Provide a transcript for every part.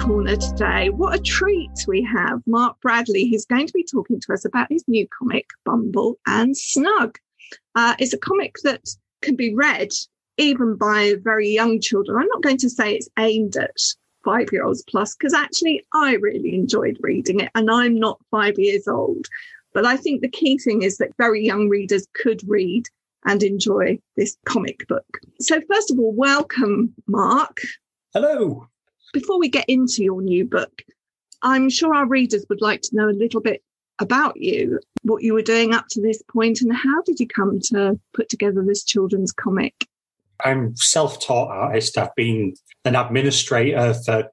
corner today. What a treat we have. Mark Bradley, who's going to be talking to us about his new comic, Bumble and Snug. Uh, it's a comic that can be read even by very young children. I'm not going to say it's aimed at five year olds plus, because actually I really enjoyed reading it and I'm not five years old. But I think the key thing is that very young readers could read and enjoy this comic book. So, first of all, welcome, Mark. Hello. Before we get into your new book, I'm sure our readers would like to know a little bit about you, what you were doing up to this point, and how did you come to put together this children's comic? I'm self-taught artist. I've been an administrator for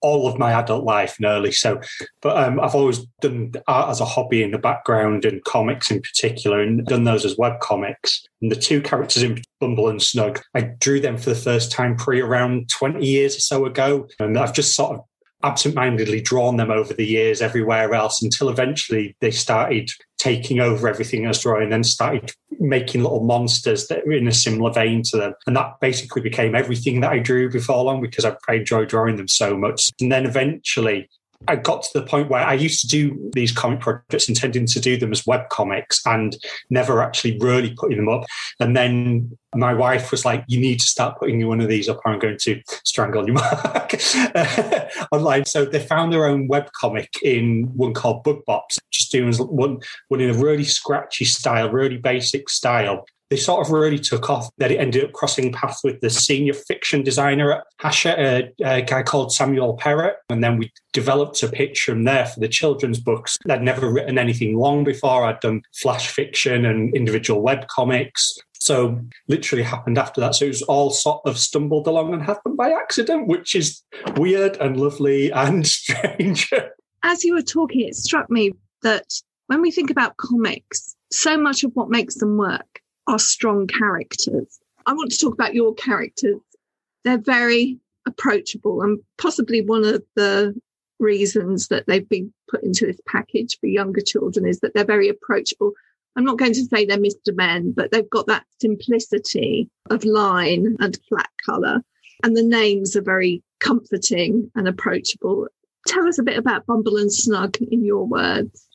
all of my adult life nearly. So, but um, I've always done art as a hobby in the background and comics in particular, and done those as web comics. And the two characters in Bumble and Snug, I drew them for the first time pre around 20 years or so ago. And I've just sort of absentmindedly drawn them over the years everywhere else until eventually they started taking over everything I was drawing, and then started making little monsters that were in a similar vein to them. And that basically became everything that I drew before long because I, I enjoy drawing them so much. And then eventually I got to the point where I used to do these comic projects intending to do them as web comics and never actually really putting them up. And then my wife was like, You need to start putting one of these up, or I'm going to strangle you, Mark, online. So they found their own web comic in one called Bugbops, just doing one, one in a really scratchy style, really basic style they sort of really took off. That it ended up crossing paths with the senior fiction designer at Hachette, a, uh, a, guy called Samuel Perrott. And then we developed a pitch from there for the children's books. I'd never written anything long before. I'd done flash fiction and individual web comics. So literally happened after that. So it was all sort of stumbled along and happened by accident, which is weird and lovely and strange. As you were talking, it struck me that when we think about comics, so much of what makes them work are strong characters. I want to talk about your characters. They're very approachable, and possibly one of the reasons that they've been put into this package for younger children is that they're very approachable. I'm not going to say they're Mr. Men, but they've got that simplicity of line and flat colour. And the names are very comforting and approachable. Tell us a bit about Bumble and Snug in your words.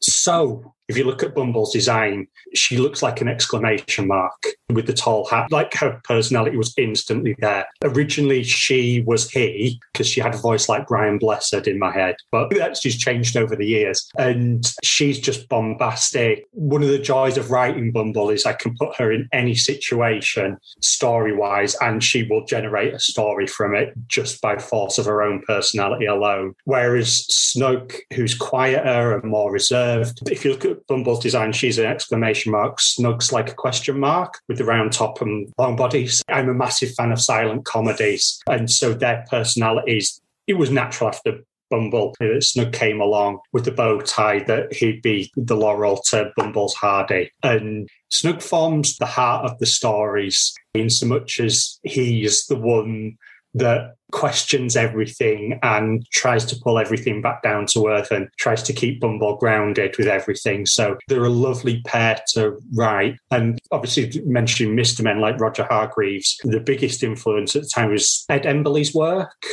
So, if you look at Bumble's design, she looks like an exclamation mark with the tall hat. Like her personality was instantly there. Originally, she was he because she had a voice like Brian Blessed in my head, but that's just changed over the years. And she's just bombastic. One of the joys of writing Bumble is I can put her in any situation story wise, and she will generate a story from it just by force of her own personality alone. Whereas Snug, who's quieter and more reserved, if you look at Bumble's design, she's an exclamation mark. Snug's like a question mark with the round top and long bodies. I'm a massive fan of silent comedies. And so their personalities, it was natural after Bumble Snug came along with the bow tie that he'd be the Laurel to Bumble's Hardy. And Snug forms the heart of the stories in so much as he's the one that questions everything and tries to pull everything back down to earth and tries to keep Bumble grounded with everything. So they're a lovely pair to write. And obviously, mentioning Mr. Men like Roger Hargreaves, the biggest influence at the time was Ed Emberley's work.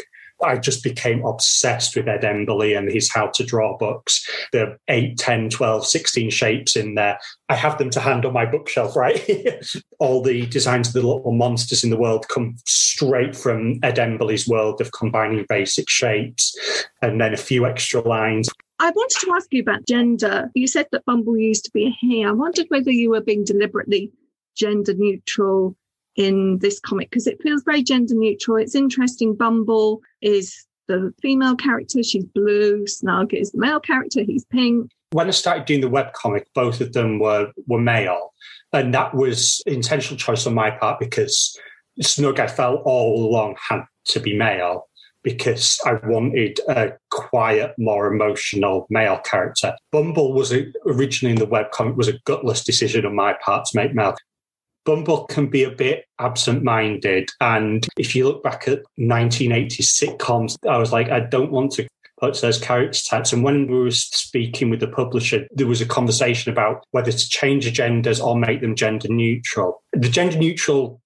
I just became obsessed with Ed Emberley and his how to draw books. The 8, 10, 12, 16 shapes in there. I have them to hand on my bookshelf, right? All the designs of the little monsters in the world come straight from Ed Emberley's world of combining basic shapes and then a few extra lines. I wanted to ask you about gender. You said that Bumble used to be a he. I wondered whether you were being deliberately gender neutral in this comic because it feels very gender neutral. It's interesting. Bumble is the female character, she's blue. Snug is the male character, he's pink. When I started doing the web comic, both of them were were male, and that was intentional choice on my part because Snug I felt all along had to be male because I wanted a quiet, more emotional male character. Bumble was a, originally in the web comic was a gutless decision on my part to make male Bumble can be a bit absent minded. And if you look back at 1980s sitcoms, I was like, I don't want to put those character types. And when we were speaking with the publisher, there was a conversation about whether to change the genders or make them gender neutral. The gender neutral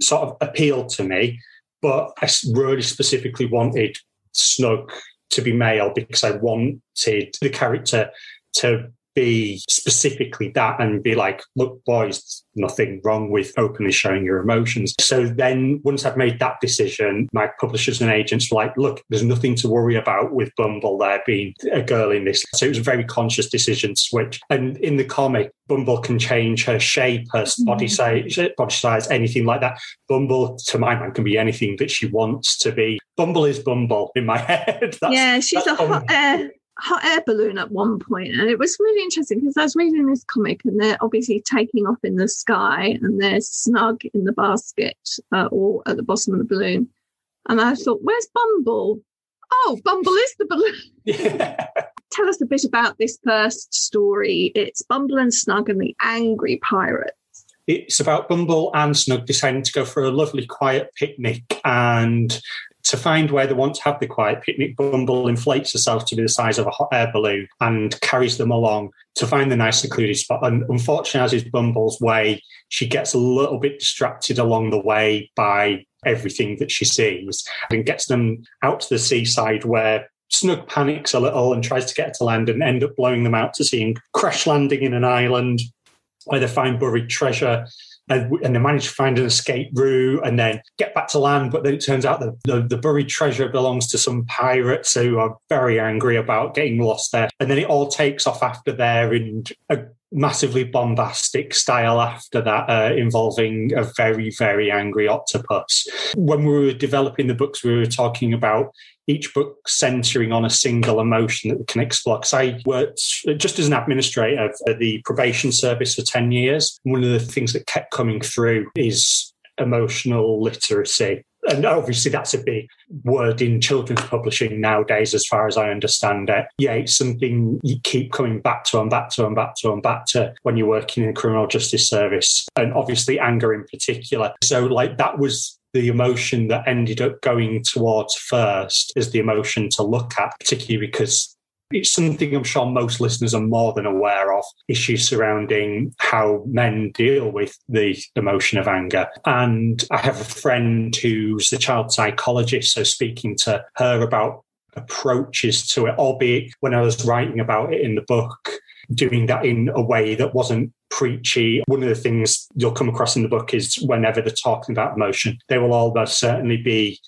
sort of appealed to me, but I really specifically wanted Snug to be male because I wanted the character to be specifically that and be like, look, boys, nothing wrong with openly showing your emotions. So then once I've made that decision, my publishers and agents were like, look, there's nothing to worry about with Bumble there being a girl in this. So it was a very conscious decision switch. And in the comic, Bumble can change her shape, her mm-hmm. body size, body size, anything like that. Bumble, to my mind, can be anything that she wants to be. Bumble is Bumble in my head. That's, yeah, she's a hot air hot air balloon at one point, and it was really interesting because I was reading this comic, and they're obviously taking off in the sky, and they're snug in the basket uh, or at the bottom of the balloon. And I thought, "Where's Bumble? Oh, Bumble is the balloon." Yeah. Tell us a bit about this first story. It's Bumble and Snug and the Angry Pirates. It's about Bumble and Snug deciding to go for a lovely, quiet picnic, and to find where they want to have the quiet picnic, Bumble inflates herself to be the size of a hot air balloon and carries them along to find the nice secluded spot. And unfortunately, as is Bumble's way, she gets a little bit distracted along the way by everything that she sees and gets them out to the seaside where Snug panics a little and tries to get to land and end up blowing them out to sea and crash landing in an island where they find buried treasure and, and, they manage to find an escape route and then get back to land. But then it turns out that the, the, buried treasure belongs to some pirates who are very angry about getting lost there. And then it all takes off after there in a massively bombastic style after that, uh, involving a very, very angry octopus. When we were developing the books, we were talking about each book centering on a single emotion that we can explore. Because I worked just as an administrator at the probation service for 10 years. One of the things that kept coming through is emotional literacy. And obviously, that's a big word in children's publishing nowadays, as far as I understand it. Yeah, it's something you keep coming back to and back to and back to and back to when you're working in the criminal justice service, and obviously anger in particular. So, like, that was the emotion that ended up going towards first is the emotion to look at, particularly because it's something I'm sure most listeners are more than aware of issues surrounding how men deal with the emotion of anger. And I have a friend who's a child psychologist, so speaking to her about approaches to it, albeit when I was writing about it in the book, doing that in a way that wasn't preachy. One of the things you'll come across in the book is whenever they're talking about emotion, they will almost certainly be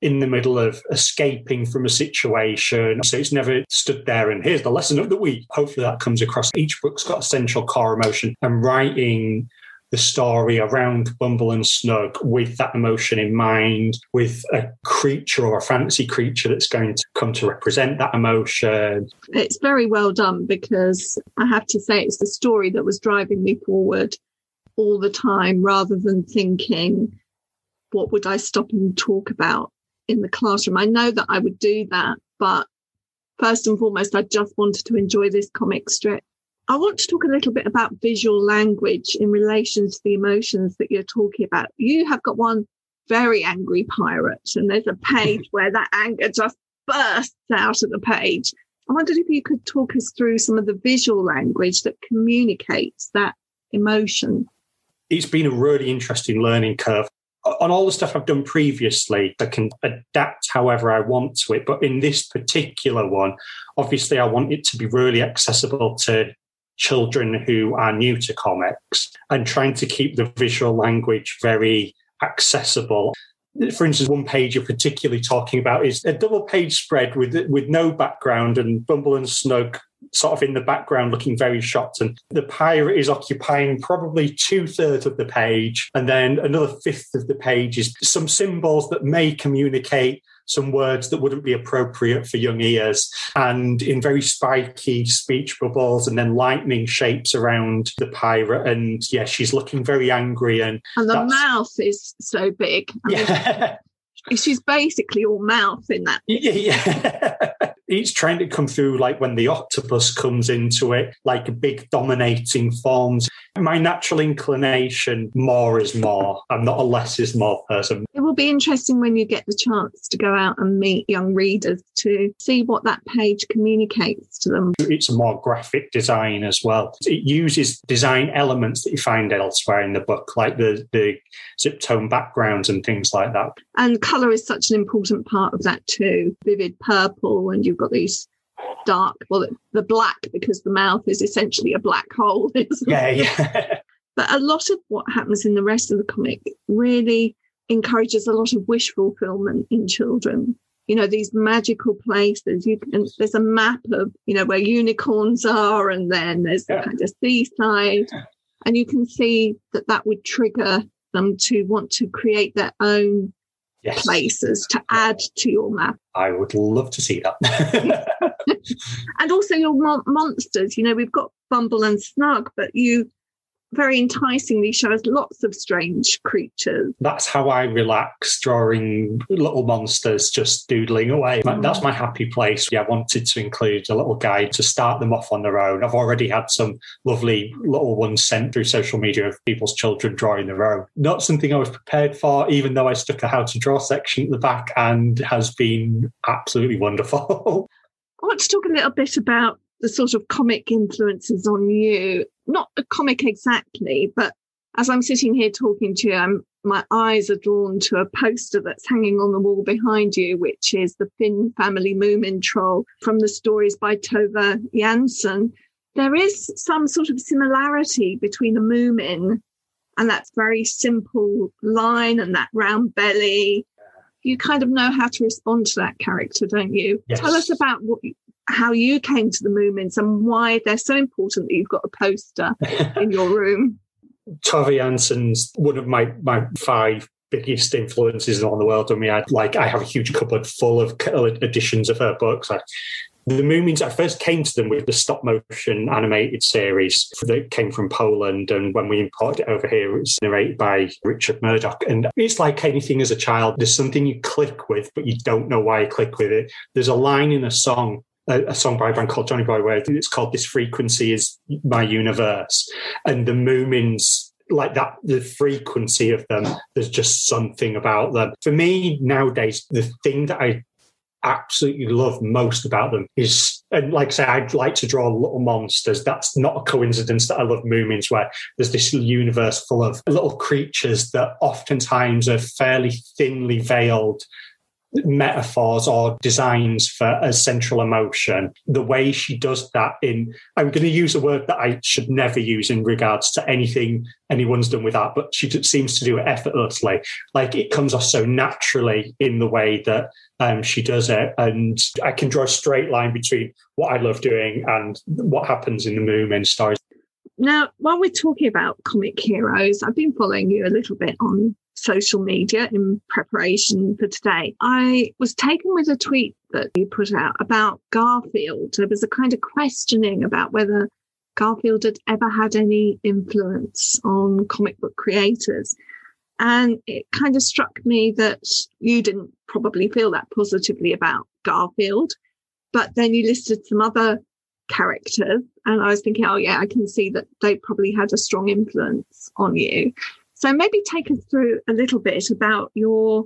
in the middle of escaping from a situation. So it's never stood there and here's the lesson of the week. Hopefully that comes across. Each book's got a central core emotion and writing the story around Bumble and Snug with that emotion in mind, with a creature or a fantasy creature that's going to come to represent that emotion. It's very well done because I have to say it's the story that was driving me forward all the time rather than thinking, what would I stop and talk about in the classroom? I know that I would do that, but first and foremost, I just wanted to enjoy this comic strip. I want to talk a little bit about visual language in relation to the emotions that you're talking about. You have got one very angry pirate, and there's a page where that anger just bursts out of the page. I wondered if you could talk us through some of the visual language that communicates that emotion. It's been a really interesting learning curve. On all the stuff I've done previously, I can adapt however I want to it. But in this particular one, obviously, I want it to be really accessible to children who are new to comics and trying to keep the visual language very accessible. For instance, one page you're particularly talking about is a double page spread with with no background and Bumble and Snug sort of in the background looking very shocked. And the pirate is occupying probably two thirds of the page. And then another fifth of the page is some symbols that may communicate some words that wouldn't be appropriate for young ears, and in very spiky speech bubbles, and then lightning shapes around the pirate. And yeah, she's looking very angry, and and the mouth is so big. I yeah. She's basically all mouth in that. Yeah, yeah. He's trying to come through like when the octopus comes into it, like big dominating forms. My natural inclination, more is more. I'm not a less is more person. It will be interesting when you get the chance to go out and meet young readers to see what that page communicates to them. It's a more graphic design as well. It uses design elements that you find elsewhere in the book, like the, the zip tone backgrounds and things like that. And colour is such an important part of that too. Vivid purple, and you've got these dark, well, the black because the mouth is essentially a black hole. yeah, yeah. but a lot of what happens in the rest of the comic really encourages a lot of wish fulfillment in children. You know, these magical places. You can, there's a map of, you know, where unicorns are, and then there's yeah. the kind of seaside. And you can see that that would trigger them to want to create their own yes. places to add to your map. I would love to see that. and also your mon- monsters. You know, we've got Bumble and Snug, but you very enticingly shows lots of strange creatures. That's how I relax drawing little monsters just doodling away. Mm. That's my happy place. Yeah, I wanted to include a little guide to start them off on their own. I've already had some lovely little ones sent through social media of people's children drawing their own. Not something I was prepared for, even though I stuck a how to draw section at the back and has been absolutely wonderful. I want to talk a little bit about the sort of comic influences on you. Not a comic exactly, but as I'm sitting here talking to you, I'm, my eyes are drawn to a poster that's hanging on the wall behind you, which is the Finn family Moomintroll from the stories by Tove Jansson. There is some sort of similarity between a Moomin and that very simple line and that round belly. You kind of know how to respond to that character, don't you? Yes. Tell us about what how you came to the Moomins and why they're so important that you've got a poster in your room. Tove Jansson's one of my, my five biggest influences on the world. I mean, I like I have a huge cupboard full of uh, editions of her books. I, the Moomins, I first came to them with the stop motion animated series that came from Poland. And when we imported it over here, it was narrated by Richard Murdoch. And it's like anything as a child, there's something you click with, but you don't know why you click with it. There's a line in a song a, a, song by a band called Johnny Boy where it's called This Frequency is My Universe. And the Moomins, like that, the frequency of them, there's just something about them. For me, nowadays, the thing that I absolutely love most about them is and like I say I'd like to draw little monsters that's not a coincidence that I love Moomins where there's this universe full of little creatures that oftentimes are fairly thinly veiled metaphors or designs for a central emotion. The way she does that in, I'm going to use a word that I should never use in regards to anything anyone's done with that, but she seems to do it effortlessly. Like it comes off so naturally in the way that um, she does it. And I can draw a straight line between what I love doing and what happens in the Moomin stories. Now, while we're talking about comic heroes, I've been following you a little bit on social media in preparation for today. I was taken with a tweet that you put out about Garfield. There was a kind of questioning about whether Garfield had ever had any influence on comic book creators. And it kind of struck me that you didn't probably feel that positively about Garfield. But then you listed some other characters, and I was thinking, oh, yeah, I can see that they probably had a strong influence on you. So maybe take us through a little bit about your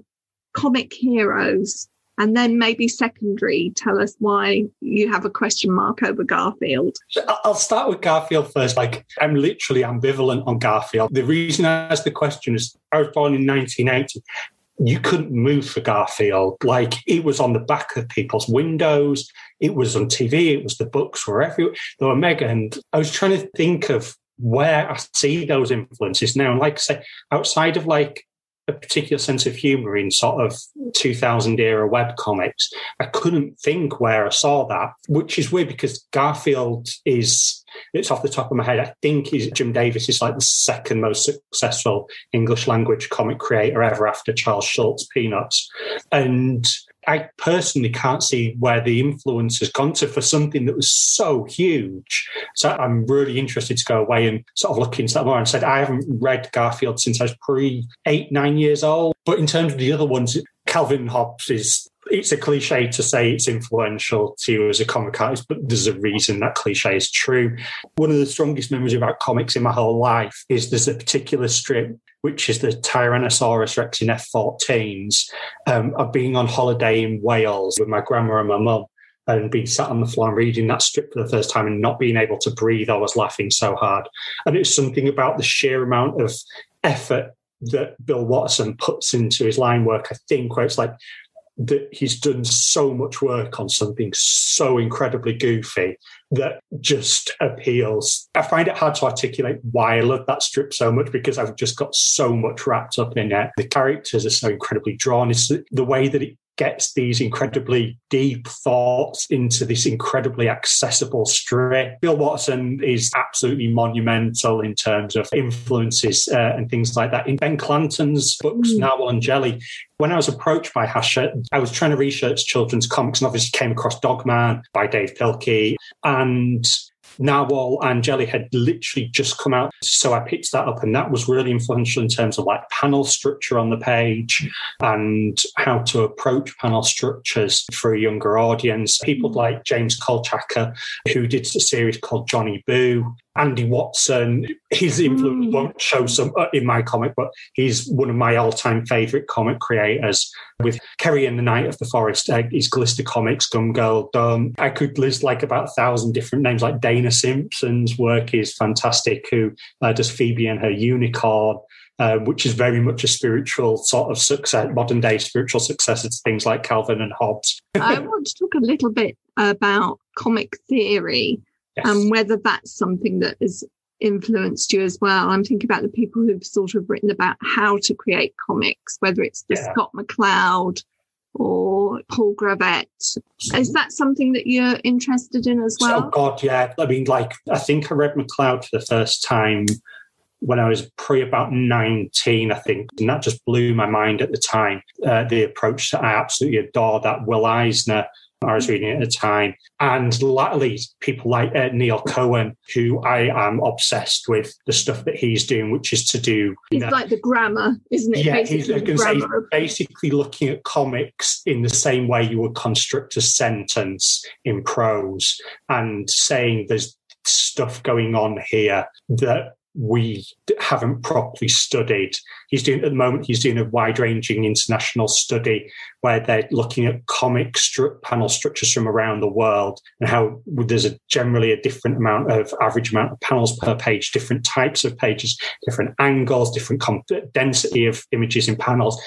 comic heroes and then maybe secondary tell us why you have a question mark over garfield. I'll start with garfield first. Like i'm literally ambivalent on garfield. The reason i asked the question is i was born in 1980 you couldn't move for garfield. Like it was on the back of people's windows. It was on tv it was the books were everywhere. They were mega. And i was trying to think of where I see those influences now. And like I say, outside of like a particular sense of humor in sort of 2000 era web comics, I couldn't think where I saw that, which is weird because Garfield is, it's off the top of my head, I think is Jim Davis is like the second most successful English language comic creator ever after Charles Schulz Peanuts. And I personally can't see where the influence has gone to for something that was so huge. So I'm really interested to go away and sort of look into that more. And said I haven't read Garfield since I was pre eight, nine years old. But in terms of the other ones, Calvin Hobbes is it's a cliche to say it's influential to you as a comic artist, but there's a reason that cliche is true. One of the strongest memories about comics in my whole life is there's a particular strip, which is the Tyrannosaurus Rex in F14s, um, of being on holiday in Wales with my grandma and my mum and being sat on the floor and reading that strip for the first time and not being able to breathe. I was laughing so hard. And it's something about the sheer amount of effort that Bill Watterson puts into his line work, I think, where it's like that he's done so much work on something so incredibly goofy that just appeals. I find it hard to articulate why I love that strip so much because I've just got so much wrapped up in it. The characters are so incredibly drawn. It's the way that it gets these incredibly deep thoughts into this incredibly accessible strip. Bill Watterson is absolutely monumental in terms of influences uh, and things like that. In Ben Clanton's books, mm. Narwhal and Jelly, when I was approached by Hachette, I was trying to research children's comics and obviously came across Dogman by Dav Pilkey. And Narwhal and Jelly had literally just come out. So I picked that up, and that was really influential in terms of like panel structure on the page and how to approach panel structures for a younger audience. People hmm. like James Kochalka, who did a series called Johnny Boo, Andi Watson. His influence mm. won't show some uh, in my comic, but he's one of my all-time favorite comic creators. With Kerry and the Knight of the Forest, uh, his Glister Comics, Gum Girl, Dumb. I could list like about a thousand different names. Like Dana Simpson's work is fantastic. Who uh, does Phoebe and her unicorn? Uh, which is very much a spiritual sort of success, modern day spiritual successor to things like Calvin and Hobbes. I want to talk a little bit about comic theory yes. and whether that's something that has influenced you as well. I'm thinking about the people who've sort of written about how to create comics, whether it's the yeah. Scott McCloud or Paul Gravett. Is that something that you're interested in as well? Oh God, yeah. I mean, like I think I read McCloud for the first time when I was probably about 19, I think, and that just blew my mind at the time. Uh, the approach that I absolutely adore, that Will Eisner I was reading at the time. And latterly, people like uh, Neil Cohn, who I am obsessed with the stuff that he's doing, which is to do. He's like the grammar, isn't it? Yeah, he's, he's basically looking at comics in the same way you would construct a sentence in prose and saying there's stuff going on here that we haven't properly studied. He's doing at the moment. He's doing a wide-ranging international study where they're looking at comic stru- panel structures from around the world and how there's a generally a different amount of average amount of panels per page, different types of pages, different angles, different comp- density of images in panels.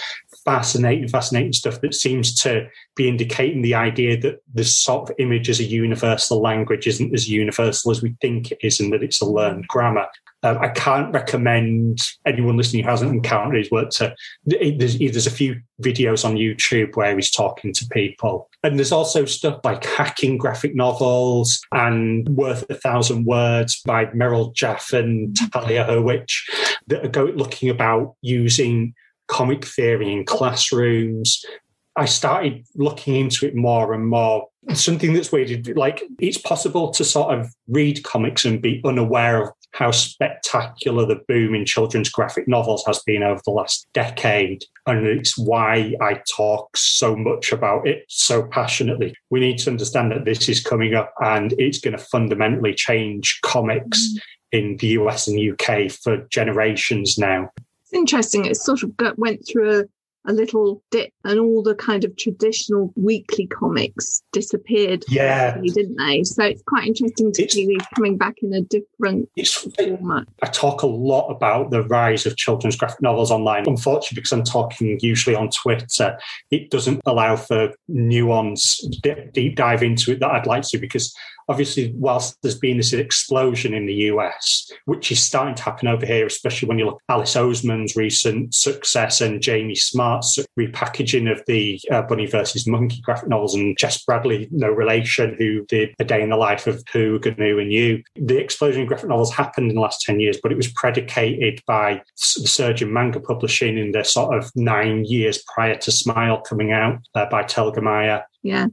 Fascinating, fascinating stuff that seems to be indicating the idea that this sort of image as a universal language isn't as universal as we think it is, and that it's a learned grammar. Um, I can't recommend anyone listening who hasn't encountered his work to. There's, there's a few videos on YouTube where he's talking to people. And there's also stuff like hacking graphic novels and Worth a Thousand Words by Meryl Jaffe and Talia Hurwich that are go, looking about using comic theory in classrooms. I started looking into it more and more something that's weird. Like it's possible to sort of read comics and be unaware of how spectacular the boom in children's graphic novels has been over the last decade. And it's why I talk so much about it so passionately. We need to understand that this is coming up and it's going to fundamentally change comics mm. in the US and UK for generations now. Interesting. It sort of got, went through a a little dip and all the kind of traditional weekly comics disappeared yeah. didn't they? So it's quite interesting to it's, see these coming back in a different format. I talk a lot about the rise of children's graphic novels online. Unfortunately because i'm talking usually on twitter it doesn't allow for nuance deep dive into it that i'd like to because obviously, whilst there's been this explosion in the US, which is starting to happen over here, especially when you look at Alice Oseman's recent success and Jamie Smart's repackaging of the uh, Bunny versus Monkey graphic novels and Jess Bradley, no relation, who did A Day in the Life of Pooh, GNU, and You. The explosion in graphic novels happened in the last 10 years, but it was predicated by the surge in manga publishing in the sort of nine years prior to Smile coming out uh, by Telgemeier. Yeah.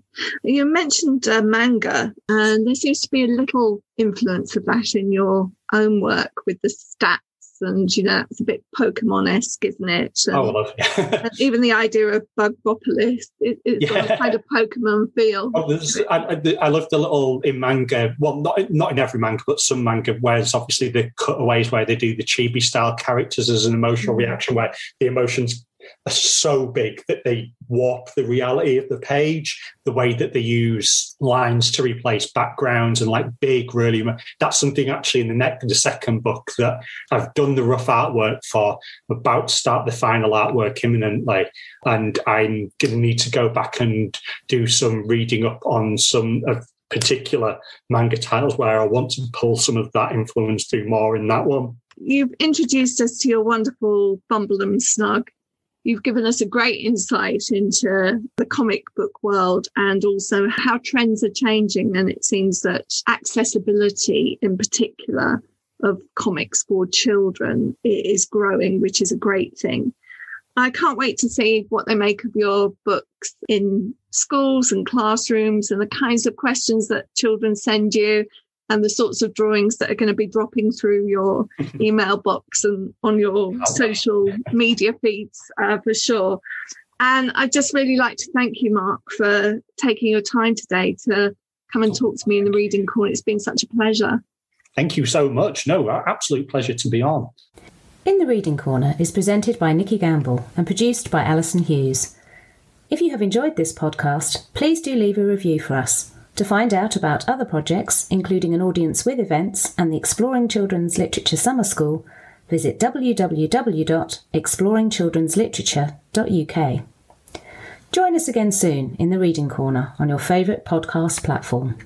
You mentioned uh, manga, and there seems to be a little influence of that in your own work with the stats and you know it's a bit Pokemon-esque, isn't it? And, oh, I love it. even the idea of Bugbopolis, it, it's yeah. got a kind of Pokemon feel. Oh, I, I, love the little in manga. Well, not not in every manga, but some manga where it's obviously the cutaways where they do the chibi style characters as an emotional mm-hmm. reaction, where the emotions are so big that they warp the reality of the page. The way that they use lines to replace backgrounds and like big, really, that's something actually in the next, the second book that I've done the rough artwork for. I'm about to start the final artwork imminently, and I'm going to need to go back and do some reading up on some of particular manga titles where I want to pull some of that influence through more in that one. You've introduced us to your wonderful Bumble and Snug You've given us a great insight into the comic book world and also how trends are changing. And it seems that accessibility in particular of comics for children is growing, which is a great thing. I can't wait to see what they make of your books in schools and classrooms and the kinds of questions that children send you and the sorts of drawings that are going to be dropping through your email box and on your oh, social media feeds uh, for sure. And I'd just really like to thank you, Mark, for taking your time today to come and talk to me in the reading corner. It's been such a pleasure. Thank you so much. No, absolute pleasure to be on. In the Reading Corner is presented by Nikki Gamble and produced by Alison Hughes. If you have enjoyed this podcast, please do leave a review for us. To find out about other projects, including an audience with events and the Exploring Children's Literature Summer School, visit www.exploringchildren'sliterature.uk. Join us again soon in the Reading Corner on your favourite podcast platform.